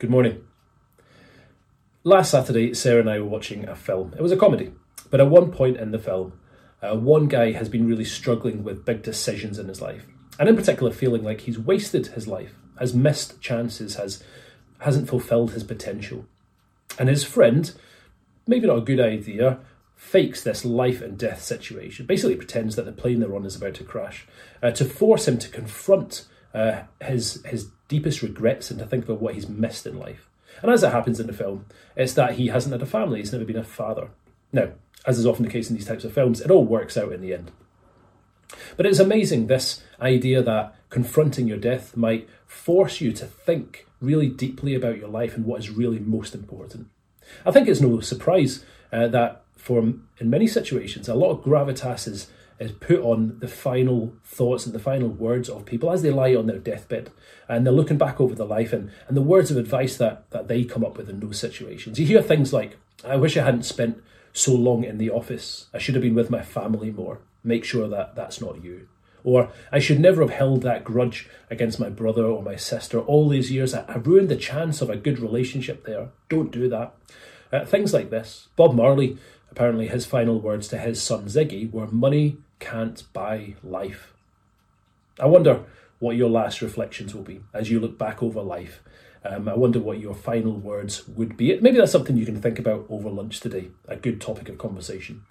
Good morning. Last Saturday, Sarah and I were watching a film. It was a comedy, but at one point in the film, uh, one guy has been really struggling with big decisions in his life, and in particular, feeling like he's wasted his life, has missed chances, has hasn't fulfilled his potential. And his friend, maybe not a good idea, fakes this life and death situation. Basically, pretends that the plane they're on is about to crash, uh, to force him to confront uh, his his deepest regrets and to think about what he's missed in life. And as it happens in the film, it's that he hasn't had a family, he's never been a father. Now, as is often the case in these types of films, it all works out in the end. But it's amazing this idea that confronting your death might force you to think really deeply about your life and what is really most important. I think it's no surprise uh, that for in many situations a lot of gravitas is is put on the final thoughts and the final words of people as they lie on their deathbed. And they're looking back over their life and, and the words of advice that, that they come up with in those situations. You hear things like, I wish I hadn't spent so long in the office. I should have been with my family more. Make sure that that's not you. Or I should never have held that grudge against my brother or my sister all these years. I, I ruined the chance of a good relationship there. Don't do that. Uh, things like this. Bob Marley, apparently, his final words to his son Ziggy were money can't buy life. I wonder what your last reflections will be as you look back over life. Um, I wonder what your final words would be. Maybe that's something you can think about over lunch today, a good topic of conversation.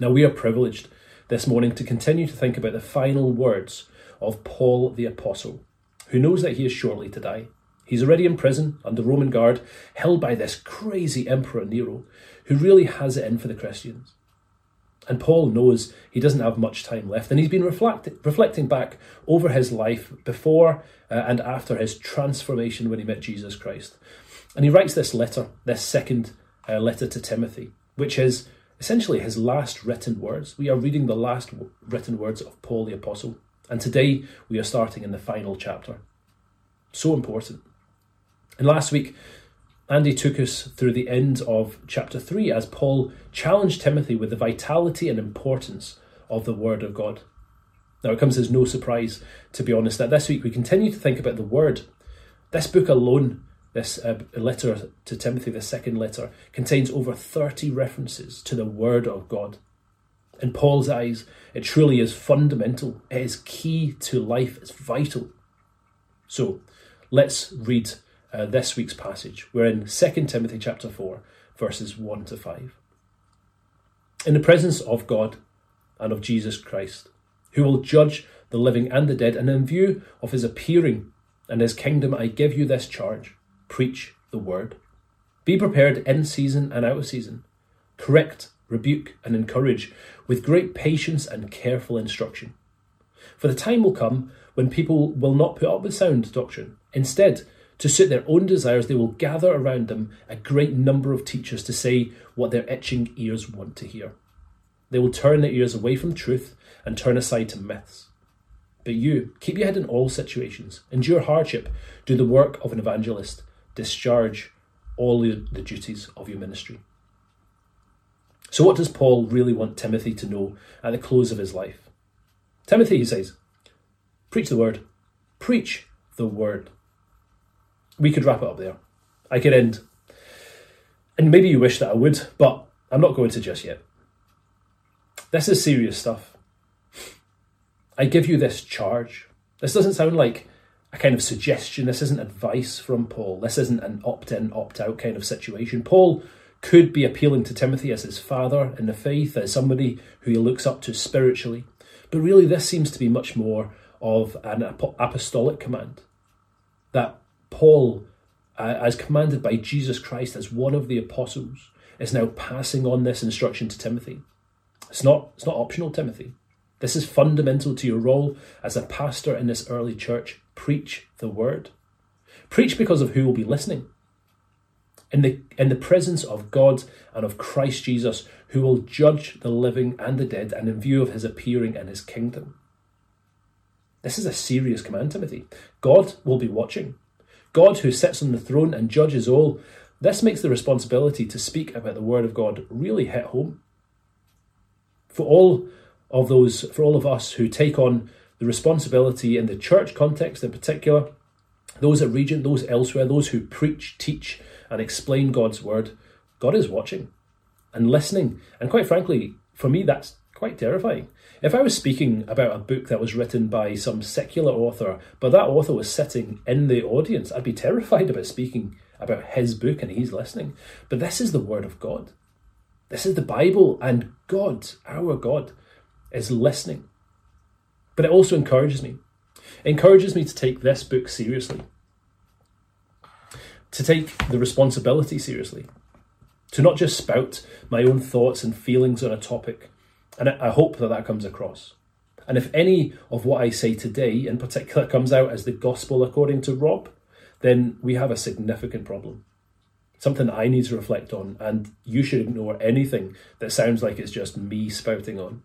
Now, we are privileged this morning to continue to think about the final words of Paul the Apostle, who knows that he is shortly to die. He's already in prison under Roman guard, held by this crazy Emperor Nero, who really has it in for the Christians. And Paul knows he doesn't have much time left, and he's been reflect- reflecting back over his life before uh, and after his transformation when he met Jesus Christ. And he writes this letter, this second uh, letter to Timothy, which is essentially his last written words. We are reading the last w- written words of Paul the Apostle, and today we are starting in the final chapter. So important. And last week, Andy took us through the end of chapter 3 as Paul challenged Timothy with the vitality and importance of the Word of God. Now, it comes as no surprise, to be honest, that this week we continue to think about the Word. This book alone, this uh, letter to Timothy, the second letter, contains over 30 references to the Word of God. In Paul's eyes, it truly is fundamental, it is key to life, it's vital. So, let's read uh, this week's passage. We're in 2 Timothy chapter 4, verses 1 to 5. In the presence of God and of Jesus Christ, who will judge the living and the dead, and in view of his appearing and his kingdom, I give you this charge preach the word. Be prepared in season and out of season. Correct, rebuke, and encourage with great patience and careful instruction. For the time will come when people will not put up with sound doctrine. Instead, to suit their own desires, they will gather around them a great number of teachers to say what their itching ears want to hear. They will turn their ears away from truth and turn aside to myths. But you, keep your head in all situations, endure hardship, do the work of an evangelist, discharge all the duties of your ministry. So, what does Paul really want Timothy to know at the close of his life? Timothy, he says, preach the word. Preach the word we could wrap it up there. I could end. And maybe you wish that I would, but I'm not going to just yet. This is serious stuff. I give you this charge. This doesn't sound like a kind of suggestion. This isn't advice from Paul. This isn't an opt in, opt out kind of situation. Paul could be appealing to Timothy as his father in the faith, as somebody who he looks up to spiritually. But really, this seems to be much more of an apostolic command that Paul, uh, as commanded by Jesus Christ as one of the apostles, is now passing on this instruction to Timothy. It's not, it's not optional, Timothy. This is fundamental to your role as a pastor in this early church. Preach the word. Preach because of who will be listening. In the, in the presence of God and of Christ Jesus, who will judge the living and the dead, and in view of his appearing in his kingdom. This is a serious command, Timothy. God will be watching. God who sits on the throne and judges all, this makes the responsibility to speak about the Word of God really hit home. For all of those, for all of us who take on the responsibility in the church context in particular, those at Regent, those elsewhere, those who preach, teach, and explain God's word, God is watching and listening. And quite frankly, for me, that's quite terrifying. If I was speaking about a book that was written by some secular author, but that author was sitting in the audience, I'd be terrified about speaking about his book and he's listening. But this is the Word of God. This is the Bible, and God, our God, is listening. But it also encourages me. It encourages me to take this book seriously, to take the responsibility seriously, to not just spout my own thoughts and feelings on a topic. And I hope that that comes across. And if any of what I say today in particular comes out as the gospel according to Rob, then we have a significant problem. Something I need to reflect on, and you should ignore anything that sounds like it's just me spouting on.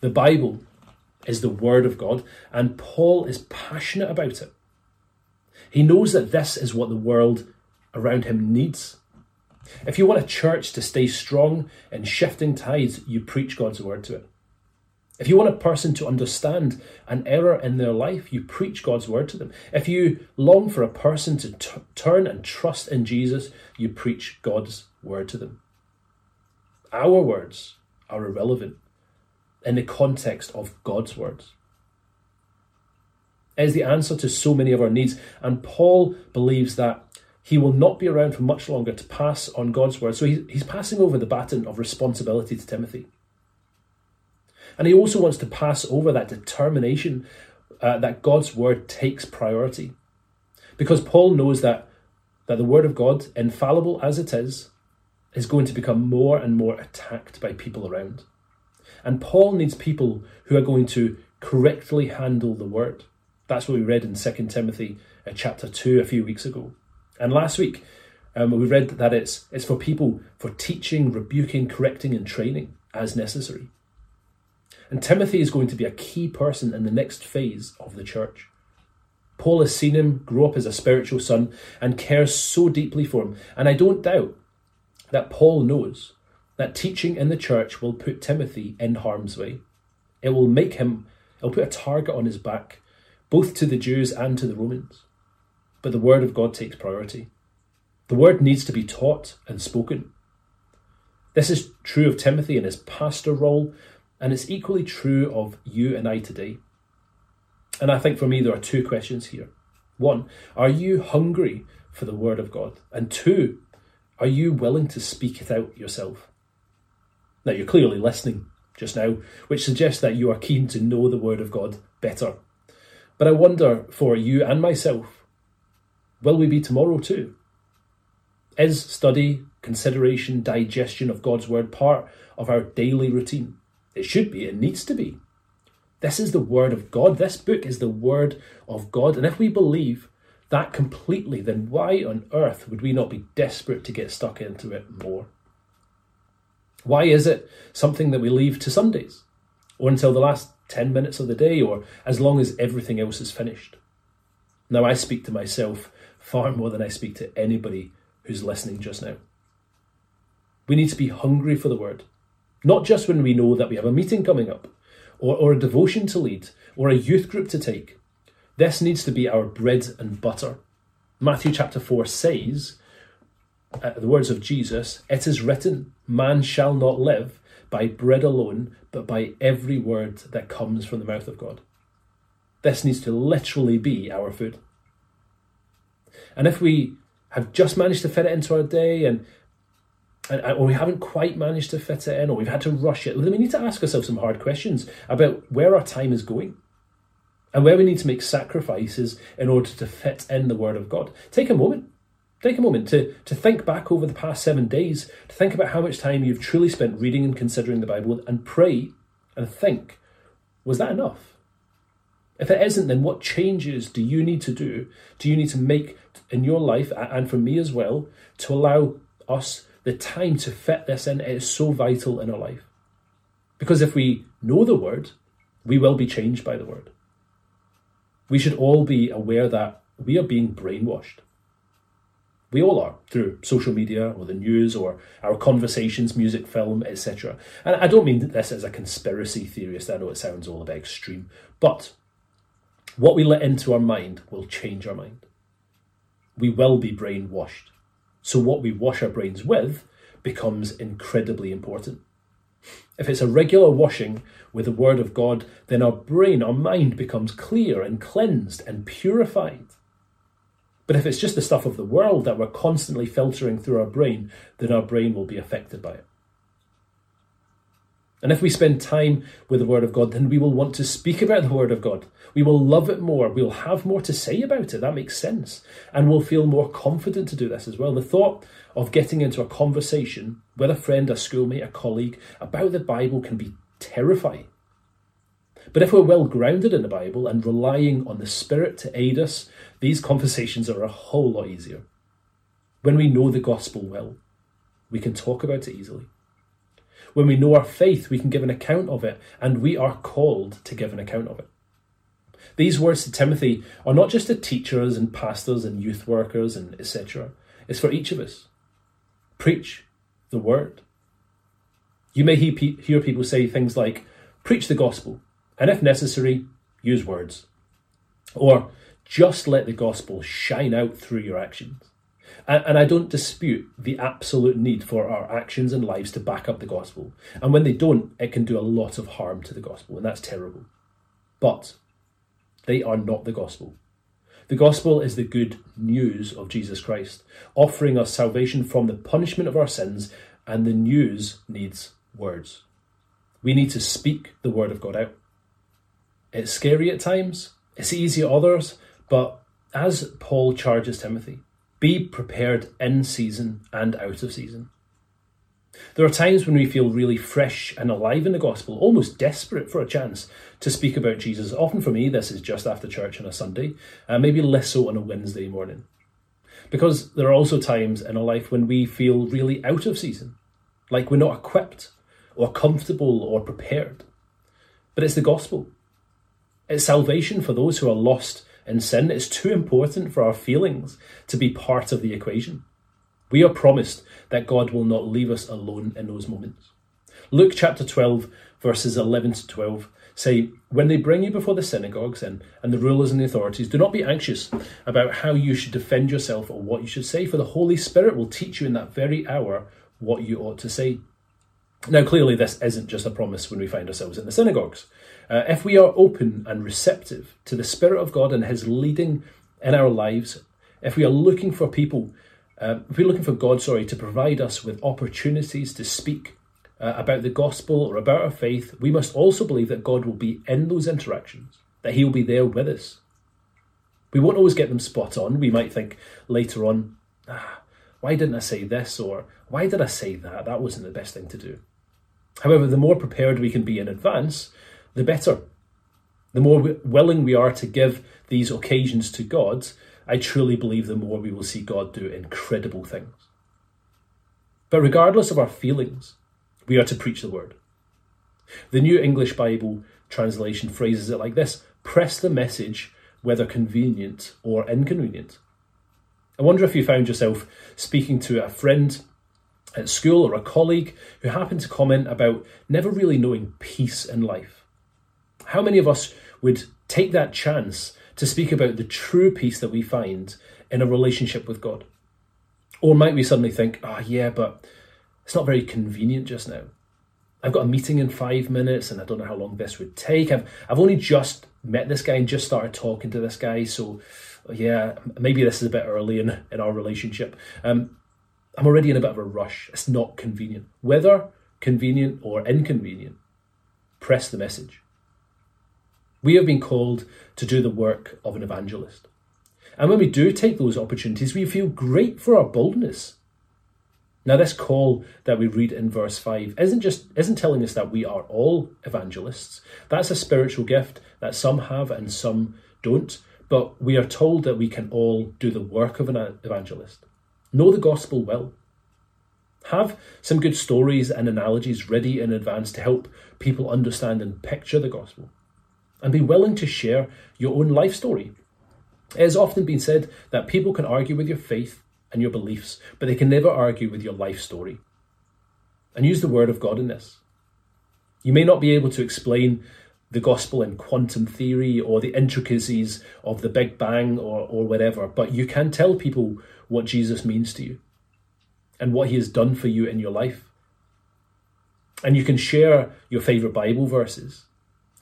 The Bible is the Word of God, and Paul is passionate about it. He knows that this is what the world around him needs. If you want a church to stay strong in shifting tides, you preach God's Word to it. If you want a person to understand an error in their life, you preach God's word to them. If you long for a person to t- turn and trust in Jesus, you preach God's word to them. Our words are irrelevant in the context of God's words. It is the answer to so many of our needs, and Paul believes that he will not be around for much longer to pass on God's word. So he's passing over the baton of responsibility to Timothy. And he also wants to pass over that determination uh, that God's word takes priority. Because Paul knows that, that the word of God, infallible as it is, is going to become more and more attacked by people around. And Paul needs people who are going to correctly handle the word. That's what we read in 2 Timothy uh, chapter 2 a few weeks ago. And last week, um, we read that it's, it's for people for teaching, rebuking, correcting, and training as necessary. And Timothy is going to be a key person in the next phase of the church. Paul has seen him grow up as a spiritual son and cares so deeply for him. And I don't doubt that Paul knows that teaching in the church will put Timothy in harm's way. It will make him, it'll put a target on his back, both to the Jews and to the Romans. But the word of God takes priority. The word needs to be taught and spoken. This is true of Timothy in his pastor role, and it's equally true of you and I today. And I think for me, there are two questions here. One, are you hungry for the Word of God? And two, are you willing to speak it out yourself? Now, you're clearly listening just now, which suggests that you are keen to know the Word of God better. But I wonder for you and myself, will we be tomorrow too? Is study, consideration, digestion of God's Word part of our daily routine? It should be, it needs to be. This is the Word of God. This book is the Word of God. And if we believe that completely, then why on earth would we not be desperate to get stuck into it more? Why is it something that we leave to Sundays or until the last 10 minutes of the day or as long as everything else is finished? Now, I speak to myself far more than I speak to anybody who's listening just now. We need to be hungry for the Word. Not just when we know that we have a meeting coming up, or, or a devotion to lead, or a youth group to take. This needs to be our bread and butter. Matthew chapter 4 says, uh, the words of Jesus, it is written, man shall not live by bread alone, but by every word that comes from the mouth of God. This needs to literally be our food. And if we have just managed to fit it into our day and and, or we haven't quite managed to fit it in, or we've had to rush it, then we need to ask ourselves some hard questions about where our time is going and where we need to make sacrifices in order to fit in the Word of God. Take a moment. Take a moment to, to think back over the past seven days, to think about how much time you've truly spent reading and considering the Bible, and pray and think was that enough? If it isn't, then what changes do you need to do? Do you need to make in your life, and for me as well, to allow us the time to fit this in It is so vital in our life. Because if we know the word, we will be changed by the word. We should all be aware that we are being brainwashed. We all are through social media or the news or our conversations, music, film, etc. And I don't mean this as a conspiracy theorist, I know it sounds all a bit extreme, but What we let into our mind will change our mind. We will be brainwashed. So, what we wash our brains with becomes incredibly important. If it's a regular washing with the Word of God, then our brain, our mind becomes clear and cleansed and purified. But if it's just the stuff of the world that we're constantly filtering through our brain, then our brain will be affected by it. And if we spend time with the Word of God, then we will want to speak about the Word of God. We will love it more. We'll have more to say about it. That makes sense. And we'll feel more confident to do this as well. The thought of getting into a conversation with a friend, a schoolmate, a colleague about the Bible can be terrifying. But if we're well grounded in the Bible and relying on the Spirit to aid us, these conversations are a whole lot easier. When we know the gospel well, we can talk about it easily. When we know our faith, we can give an account of it, and we are called to give an account of it. These words to Timothy are not just to teachers and pastors and youth workers and etc. It's for each of us. Preach the word. You may hear people say things like, preach the gospel, and if necessary, use words. Or just let the gospel shine out through your actions. And, I don't dispute the absolute need for our actions and lives to back up the gospel. And when they don't, it can do a lot of harm to the gospel, and that's terrible. But they are not the gospel. The gospel is the good news of Jesus Christ, offering us salvation from the punishment of our sins, and the news needs words. We need to speak the word of God out. It's scary at times, it's easy at others, but as Paul charges Timothy, be prepared in season and out of season. There are times when we feel really fresh and alive in the gospel, almost desperate for a chance to speak about Jesus. Often for me, this is just after church on a Sunday, and maybe less so on a Wednesday morning. Because there are also times in our life when we feel really out of season, like we're not equipped or comfortable or prepared. But it's the gospel. It's salvation for those who are lost in sin. It's too important for our feelings to be part of the equation. We are promised that God will not leave us alone in those moments. Luke chapter 12, verses 11 to 12 say, When they bring you before the synagogues and, and the rulers and the authorities, do not be anxious about how you should defend yourself or what you should say, for the Holy Spirit will teach you in that very hour what you ought to say. Now, clearly, this isn't just a promise when we find ourselves in the synagogues. Uh, if we are open and receptive to the Spirit of God and His leading in our lives, if we are looking for people, uh, if we're looking for God, sorry, to provide us with opportunities to speak uh, about the gospel or about our faith, we must also believe that God will be in those interactions, that He will be there with us. We won't always get them spot on. We might think later on, ah, why didn't I say this? Or why did I say that? That wasn't the best thing to do. However, the more prepared we can be in advance, the better. The more willing we are to give these occasions to God, I truly believe the more we will see God do incredible things. But regardless of our feelings, we are to preach the word. The New English Bible translation phrases it like this press the message, whether convenient or inconvenient. I wonder if you found yourself speaking to a friend at school or a colleague who happened to comment about never really knowing peace in life. How many of us would take that chance to speak about the true peace that we find in a relationship with God? Or might we suddenly think, ah, oh, yeah, but it's not very convenient just now. I've got a meeting in five minutes and I don't know how long this would take. I've, I've only just met this guy and just started talking to this guy, so yeah, maybe this is a bit early in, in our relationship. Um, I'm already in a bit of a rush. It's not convenient. Whether convenient or inconvenient, press the message. We have been called to do the work of an evangelist. And when we do take those opportunities, we feel great for our boldness. Now, this call that we read in verse 5 isn't just isn't telling us that we are all evangelists. That's a spiritual gift that some have and some don't. But we are told that we can all do the work of an evangelist. Know the gospel well. Have some good stories and analogies ready in advance to help people understand and picture the gospel and be willing to share your own life story. It has often been said that people can argue with your faith and your beliefs, but they can never argue with your life story. And use the word of God in this. You may not be able to explain the gospel in quantum theory or the intricacies of the Big Bang or, or whatever, but you can tell people what Jesus means to you and what he has done for you in your life. And you can share your favourite Bible verses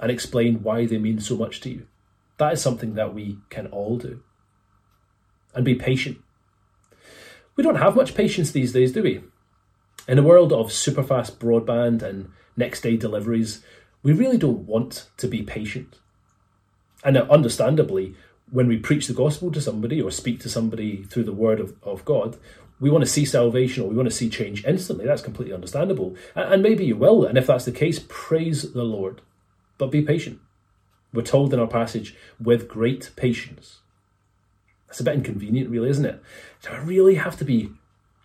and explain why they mean so much to you. That is something that we can all do. And be patient. We don't have much patience these days, do we? In a world of superfast broadband and next day deliveries, we really don't want to be patient. And understandably, when we preach the gospel to somebody or speak to somebody through the word of, of God, we want to see salvation or we want to see change instantly. That's completely understandable. And, and maybe you will. And if that's the case, praise the Lord. But be patient. We're told in our passage, with great patience. That's a bit inconvenient, really, isn't it? Do I really have to be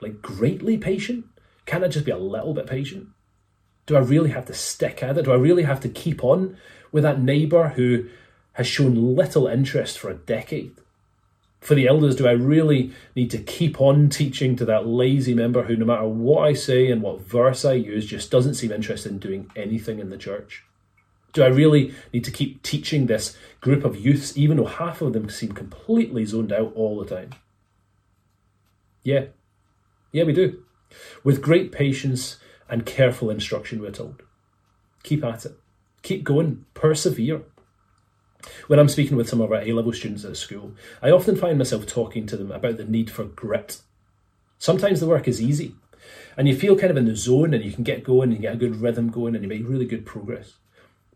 like greatly patient? Can't I just be a little bit patient? Do I really have to stick at it? Do I really have to keep on with that neighbour who has shown little interest for a decade? For the elders, do I really need to keep on teaching to that lazy member who, no matter what I say and what verse I use, just doesn't seem interested in doing anything in the church? Do I really need to keep teaching this group of youths, even though half of them seem completely zoned out all the time? Yeah. Yeah, we do. With great patience and careful instruction, we're told. Keep at it. Keep going. Persevere. When I'm speaking with some of our A level students at school, I often find myself talking to them about the need for grit. Sometimes the work is easy, and you feel kind of in the zone and you can get going and get a good rhythm going and you make really good progress.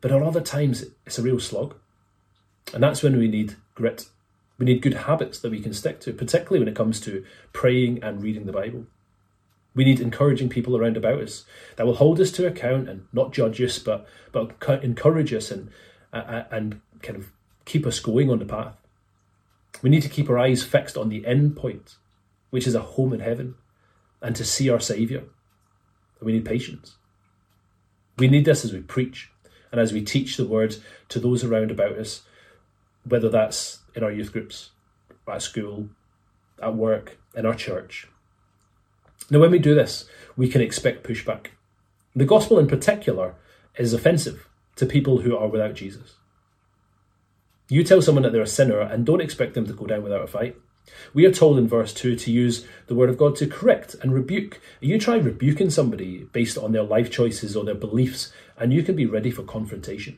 But at other times, it's a real slog. And that's when we need grit. We need good habits that we can stick to, particularly when it comes to praying and reading the Bible. We need encouraging people around about us that will hold us to account and not judge us, but but encourage us and uh, and kind of keep us going on the path. We need to keep our eyes fixed on the end point, which is a home in heaven, and to see our Saviour. We need patience. We need this as we preach and as we teach the word to those around about us, whether that's in our youth groups, at school, at work, in our church. Now, when we do this, we can expect pushback. The gospel in particular is offensive to people who are without Jesus. You tell someone that they're a sinner and don't expect them to go down without a fight. We are told in verse 2 to use the word of God to correct and rebuke. You try rebuking somebody based on their life choices or their beliefs, and you can be ready for confrontation.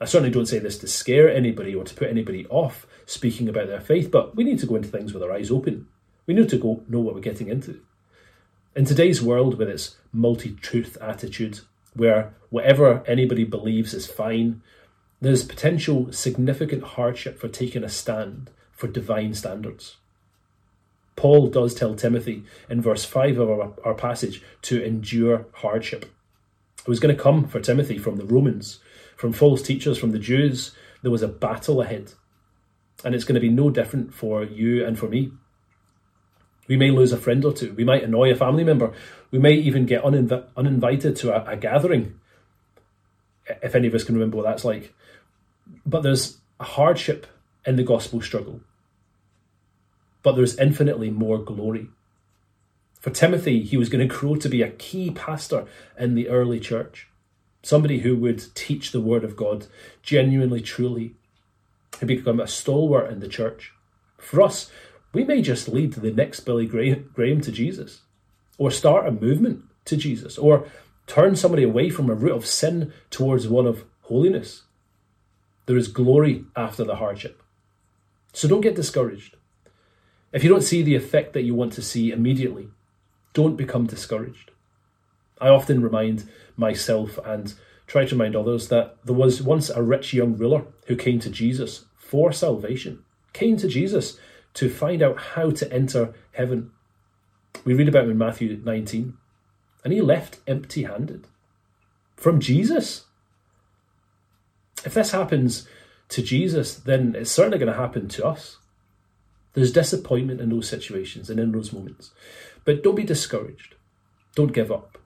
I certainly don't say this to scare anybody or to put anybody off speaking about their faith, but we need to go into things with our eyes open. We need to go know what we're getting into. In today's world, with its multi truth attitude, where whatever anybody believes is fine, there's potential significant hardship for taking a stand for divine standards. Paul does tell Timothy in verse 5 of our, our passage to endure hardship. It was going to come for Timothy from the Romans, from false teachers, from the Jews. There was a battle ahead. And it's going to be no different for you and for me. We may lose a friend or two. We might annoy a family member. We may even get uninv- uninvited to a, a gathering, if any of us can remember what that's like. But there's a hardship in the gospel struggle. But there's infinitely more glory. For Timothy, he was going to grow to be a key pastor in the early church, somebody who would teach the word of God genuinely, truly, who become a stalwart in the church. For us, we may just lead the next Billy Graham to Jesus, or start a movement to Jesus, or turn somebody away from a route of sin towards one of holiness. There is glory after the hardship. So don't get discouraged. If you don't see the effect that you want to see immediately, don't become discouraged. I often remind myself and try to remind others that there was once a rich young ruler who came to Jesus for salvation, came to Jesus to find out how to enter heaven. We read about him in Matthew 19, and he left empty handed from Jesus. If this happens to Jesus, then it's certainly going to happen to us. There's disappointment in those situations and in those moments. But don't be discouraged. Don't give up.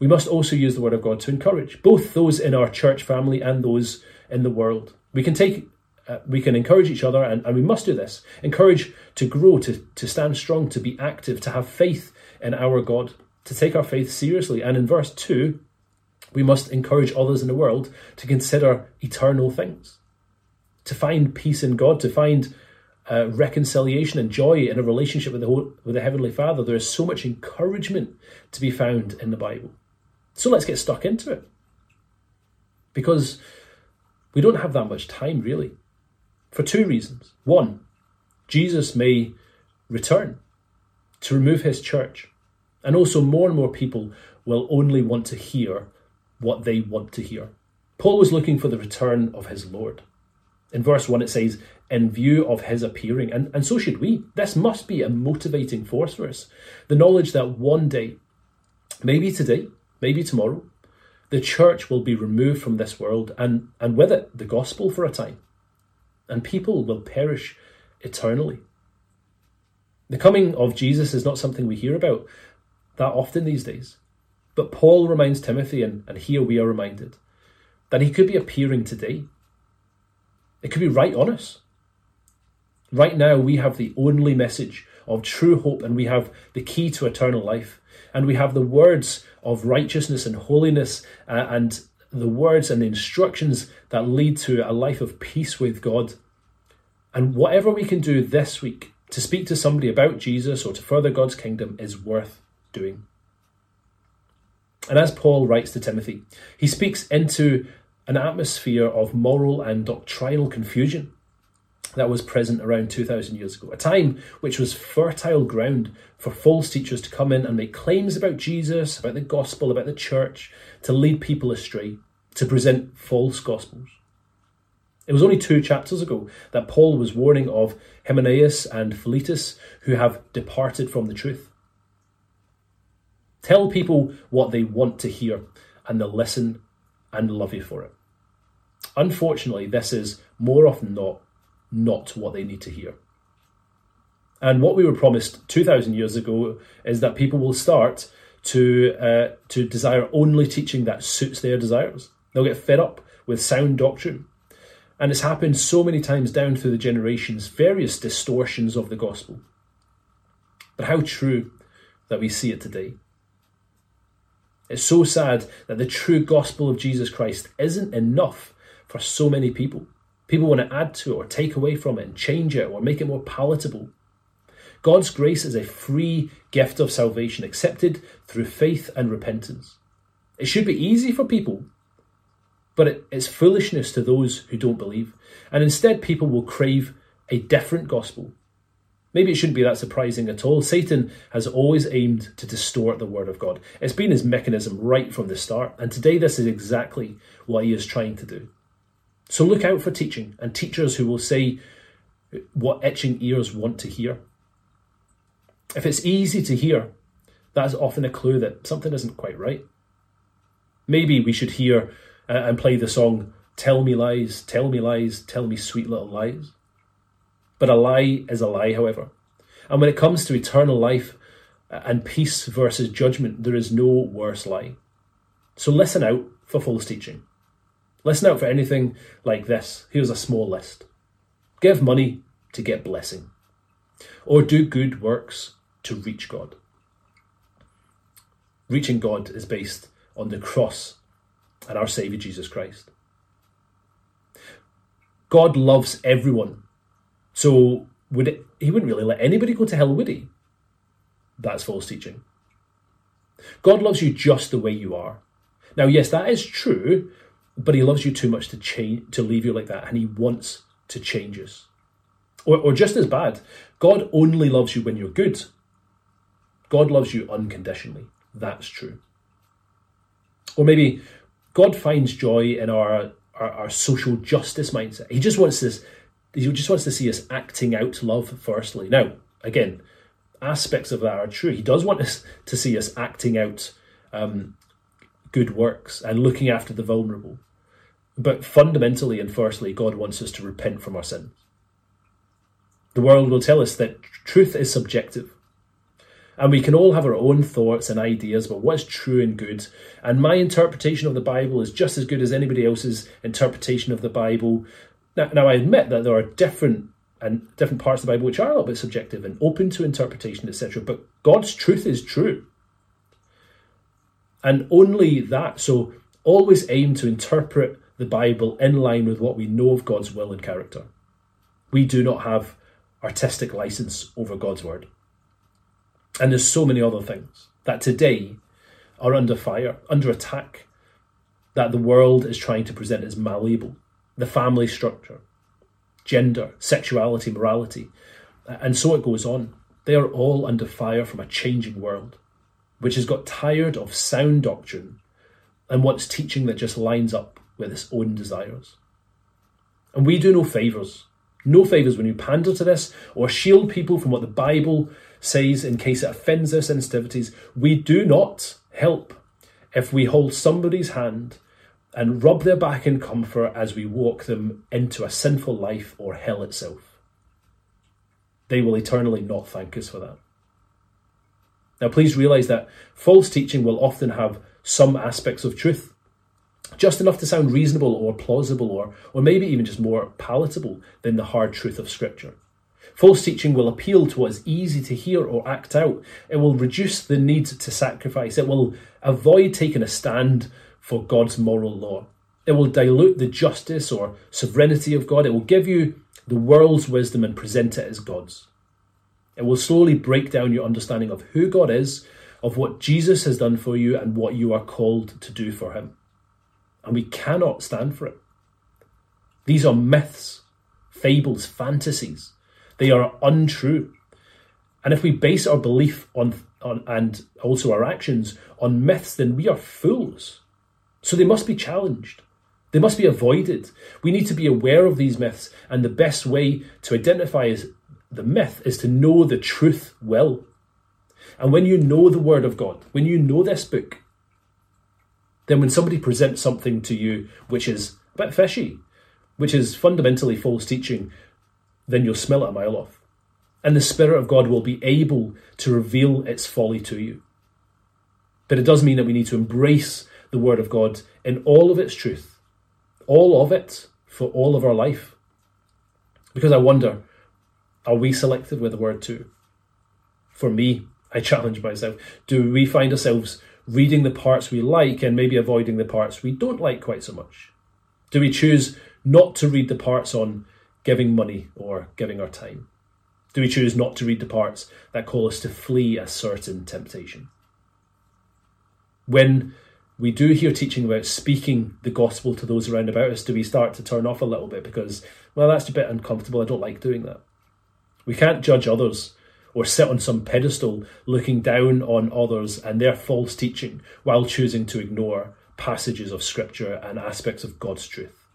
We must also use the Word of God to encourage both those in our church family and those in the world. We can take uh, we can encourage each other, and, and we must do this. Encourage to grow, to, to stand strong, to be active, to have faith in our God, to take our faith seriously. And in verse 2, We must encourage others in the world to consider eternal things, to find peace in God, to find uh, reconciliation and joy in a relationship with the, with the Heavenly Father. There is so much encouragement to be found in the Bible. So let's get stuck into it. Because we don't have that much time, really, for two reasons. One, Jesus may return to remove his church, and also more and more people will only want to hear what they want to hear. Paul was looking for the return of his Lord. In verse 1, it says, in view of his appearing, and, and so should we. This must be a motivating force for us. The knowledge that one day, maybe today, maybe tomorrow, the church will be removed from this world and, and with it the gospel for a time, and people will perish eternally. The coming of Jesus is not something we hear about that often these days. But Paul reminds Timothy, and, and here we are reminded, that he could be appearing today. It could be right on us. Right now, we have the only message of true hope, and we have the key to eternal life. And we have the words of righteousness and holiness, uh, and the words and the instructions that lead to a life of peace with God. And whatever we can do this week to speak to somebody about Jesus or to further God's kingdom is worth doing. And as Paul writes to Timothy, he speaks into an atmosphere of moral and doctrinal confusion that was present around 2,000 years ago, a time which was fertile ground for false teachers to come in and make claims about Jesus, about the gospel, about the church, to lead people astray, to present false gospels. It was only two chapters ago that Paul was warning of Hymenaeus and Philetus, who have departed from the truth. Tell people what they want to hear, and they'll listen and love you for it. Unfortunately, this is more often not not what they need to hear. And what we were promised 2,000 years ago is that people will start to, uh, to desire only teaching that suits their desires. They'll get fed up with sound doctrine. And it's happened so many times down through the generations, various distortions of the gospel. But how true that we see it today. It's so sad that the true gospel of Jesus Christ isn't enough for so many people. People want to add to it or take away from it and change it or make it more palatable. God's grace is a free gift of salvation accepted through faith and repentance. It should be easy for people, but it, it's foolishness to those who don't believe. And instead, people will crave a different gospel Maybe it shouldn't be that surprising at all. Satan has always aimed to distort the word of God. It's been his mechanism right from the start, and today this is exactly what he is trying to do. So look out for teaching and teachers who will say what itching ears want to hear. If it's easy to hear, that is often a clue that something isn't quite right. Maybe we should hear uh, and play the song, Tell Me Lies, Tell Me Lies, Tell Me Sweet Little Lies. But a lie is a lie, however. And when it comes to eternal life uh, and peace versus judgment, there is no worse lie. So listen out for false teaching. Listen out for anything like this. Here's a small list give money to get blessing, or do good works to reach God. Reaching God is based on the cross and our Saviour Jesus Christ. God loves everyone so would it, he wouldn't really let anybody go to hell, would he? That's false teaching. God loves you just the way you are. Now, yes, that is true, but he loves you too much to change to leave you like that, and he wants to change us. Or, or just as bad, God only loves you when you're good. God loves you unconditionally. That's true. Or maybe God finds joy in our, our, our social justice mindset. He just wants this he just wants to see us acting out love firstly. Now, again, aspects of that are true. He does want us to see us acting out um, good works and looking after the vulnerable. But fundamentally and firstly, God wants us to repent from our sins. The world will tell us that truth is subjective. And we can all have our own thoughts and ideas about what's true and good. And my interpretation of the Bible is just as good as anybody else's interpretation of the Bible. Now, now I admit that there are different and different parts of the Bible which are a little bit subjective and open to interpretation, etc. But God's truth is true. And only that, so always aim to interpret the Bible in line with what we know of God's will and character. We do not have artistic license over God's word. And there's so many other things that today are under fire, under attack, that the world is trying to present as malleable. The family structure, gender, sexuality, morality, uh, and so it goes on. They are all under fire from a changing world, which has got tired of sound doctrine and wants teaching that just lines up with its own desires. And we do no favours. No favours when you pander to this or shield people from what the Bible says in case it offends their sensitivities. We do not help if we hold somebody's hand and rub their back in comfort as we walk them into a sinful life or hell itself. They will eternally not thank us for that. Now, please realise that false teaching will often have some aspects of truth, just enough to sound reasonable or plausible or, or maybe even just more palatable than the hard truth of Scripture. False teaching will appeal to what is easy to hear or act out. It will reduce the need to sacrifice. It will avoid taking a stand for God's moral law. It will dilute the justice or sovereignty of God. It will give you the world's wisdom and present it as God's. It will slowly break down your understanding of who God is, of what Jesus has done for you, and what you are called to do for Him. And we cannot stand for it. These are myths, fables, fantasies. They are untrue. And if we base our belief on, on and also our actions on myths, then we are fools. So they must be challenged. They must be avoided. We need to be aware of these myths, and the best way to identify the myth is to know the truth well. And when you know the Word of God, when you know this book, then when somebody presents something to you which is a bit fishy, which is fundamentally false teaching, then you'll smell it a mile off. And the Spirit of God will be able to reveal its folly to you. But it does mean that we need to embrace the Word of God in all of its truth, all of it for all of our life. Because I wonder, are we selective with the Word too? For me, I challenge myself. Do we find ourselves reading the parts we like and maybe avoiding the parts we don't like quite so much? Do we choose not to read the parts on giving money or giving our time? Do we choose not to read the parts that call us to flee a certain temptation? When we do hear teaching about speaking the gospel to those around about us, do we start to turn off a little bit because, well, that's a bit uncomfortable. I don't like doing that. We can't judge others or sit on some pedestal looking down on others and their false teaching while choosing to ignore passages of scripture and aspects of God's truth.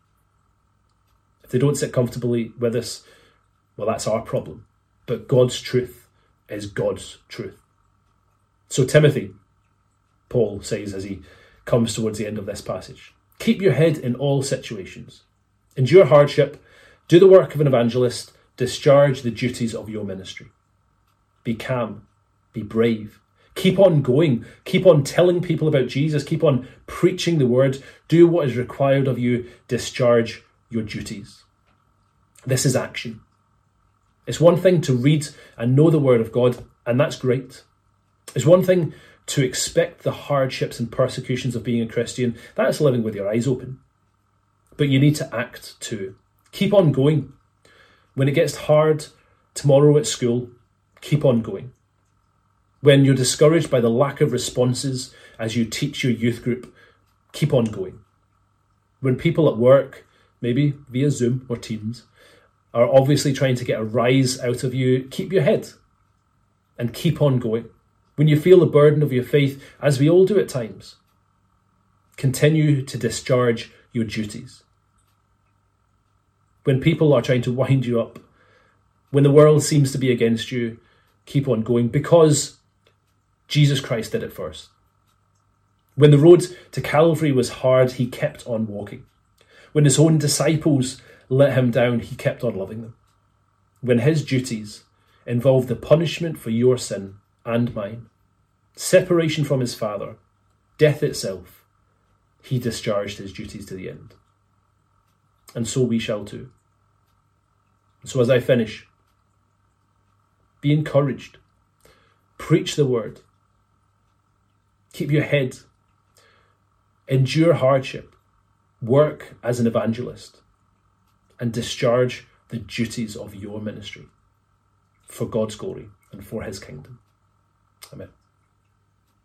If they don't sit comfortably with us, well, that's our problem. But God's truth is God's truth. So, Timothy, Paul says as he comes towards the end of this passage keep your head in all situations, endure hardship, do the work of an evangelist, discharge the duties of your ministry. Be calm. Be brave. Keep on going. Keep on telling people about Jesus. Keep on preaching the word. Do what is required of you. Discharge your duties. This is action. It's one thing to read and know the word of God, and that's great. It's one thing to expect the hardships and persecutions of being a Christian. That's living with your eyes open. But you need to act too. Keep on going. When it gets hard tomorrow at school, keep on going. When you're discouraged by the lack of responses as you teach your youth group, keep on going. When people at work, maybe via Zoom or Teams, are obviously trying to get a rise out of you, keep your head and keep on going. When you feel the burden of your faith, as we all do at times, continue to discharge your duties. When people are trying to wind you up, when the world seems to be against you, keep on going because Jesus Christ did it first. When the road to Calvary was hard, he kept on walking. When his own disciples let him down, he kept on loving them. When his duties involved the punishment for your sin and mine, separation from his Father, death itself, he discharged his duties to the end. And so we shall too. So as I finish, be encouraged. Preach the word. Keep your head endure hardship, work as an evangelist, and discharge the duties of your ministry for God's glory and for his kingdom. Amen.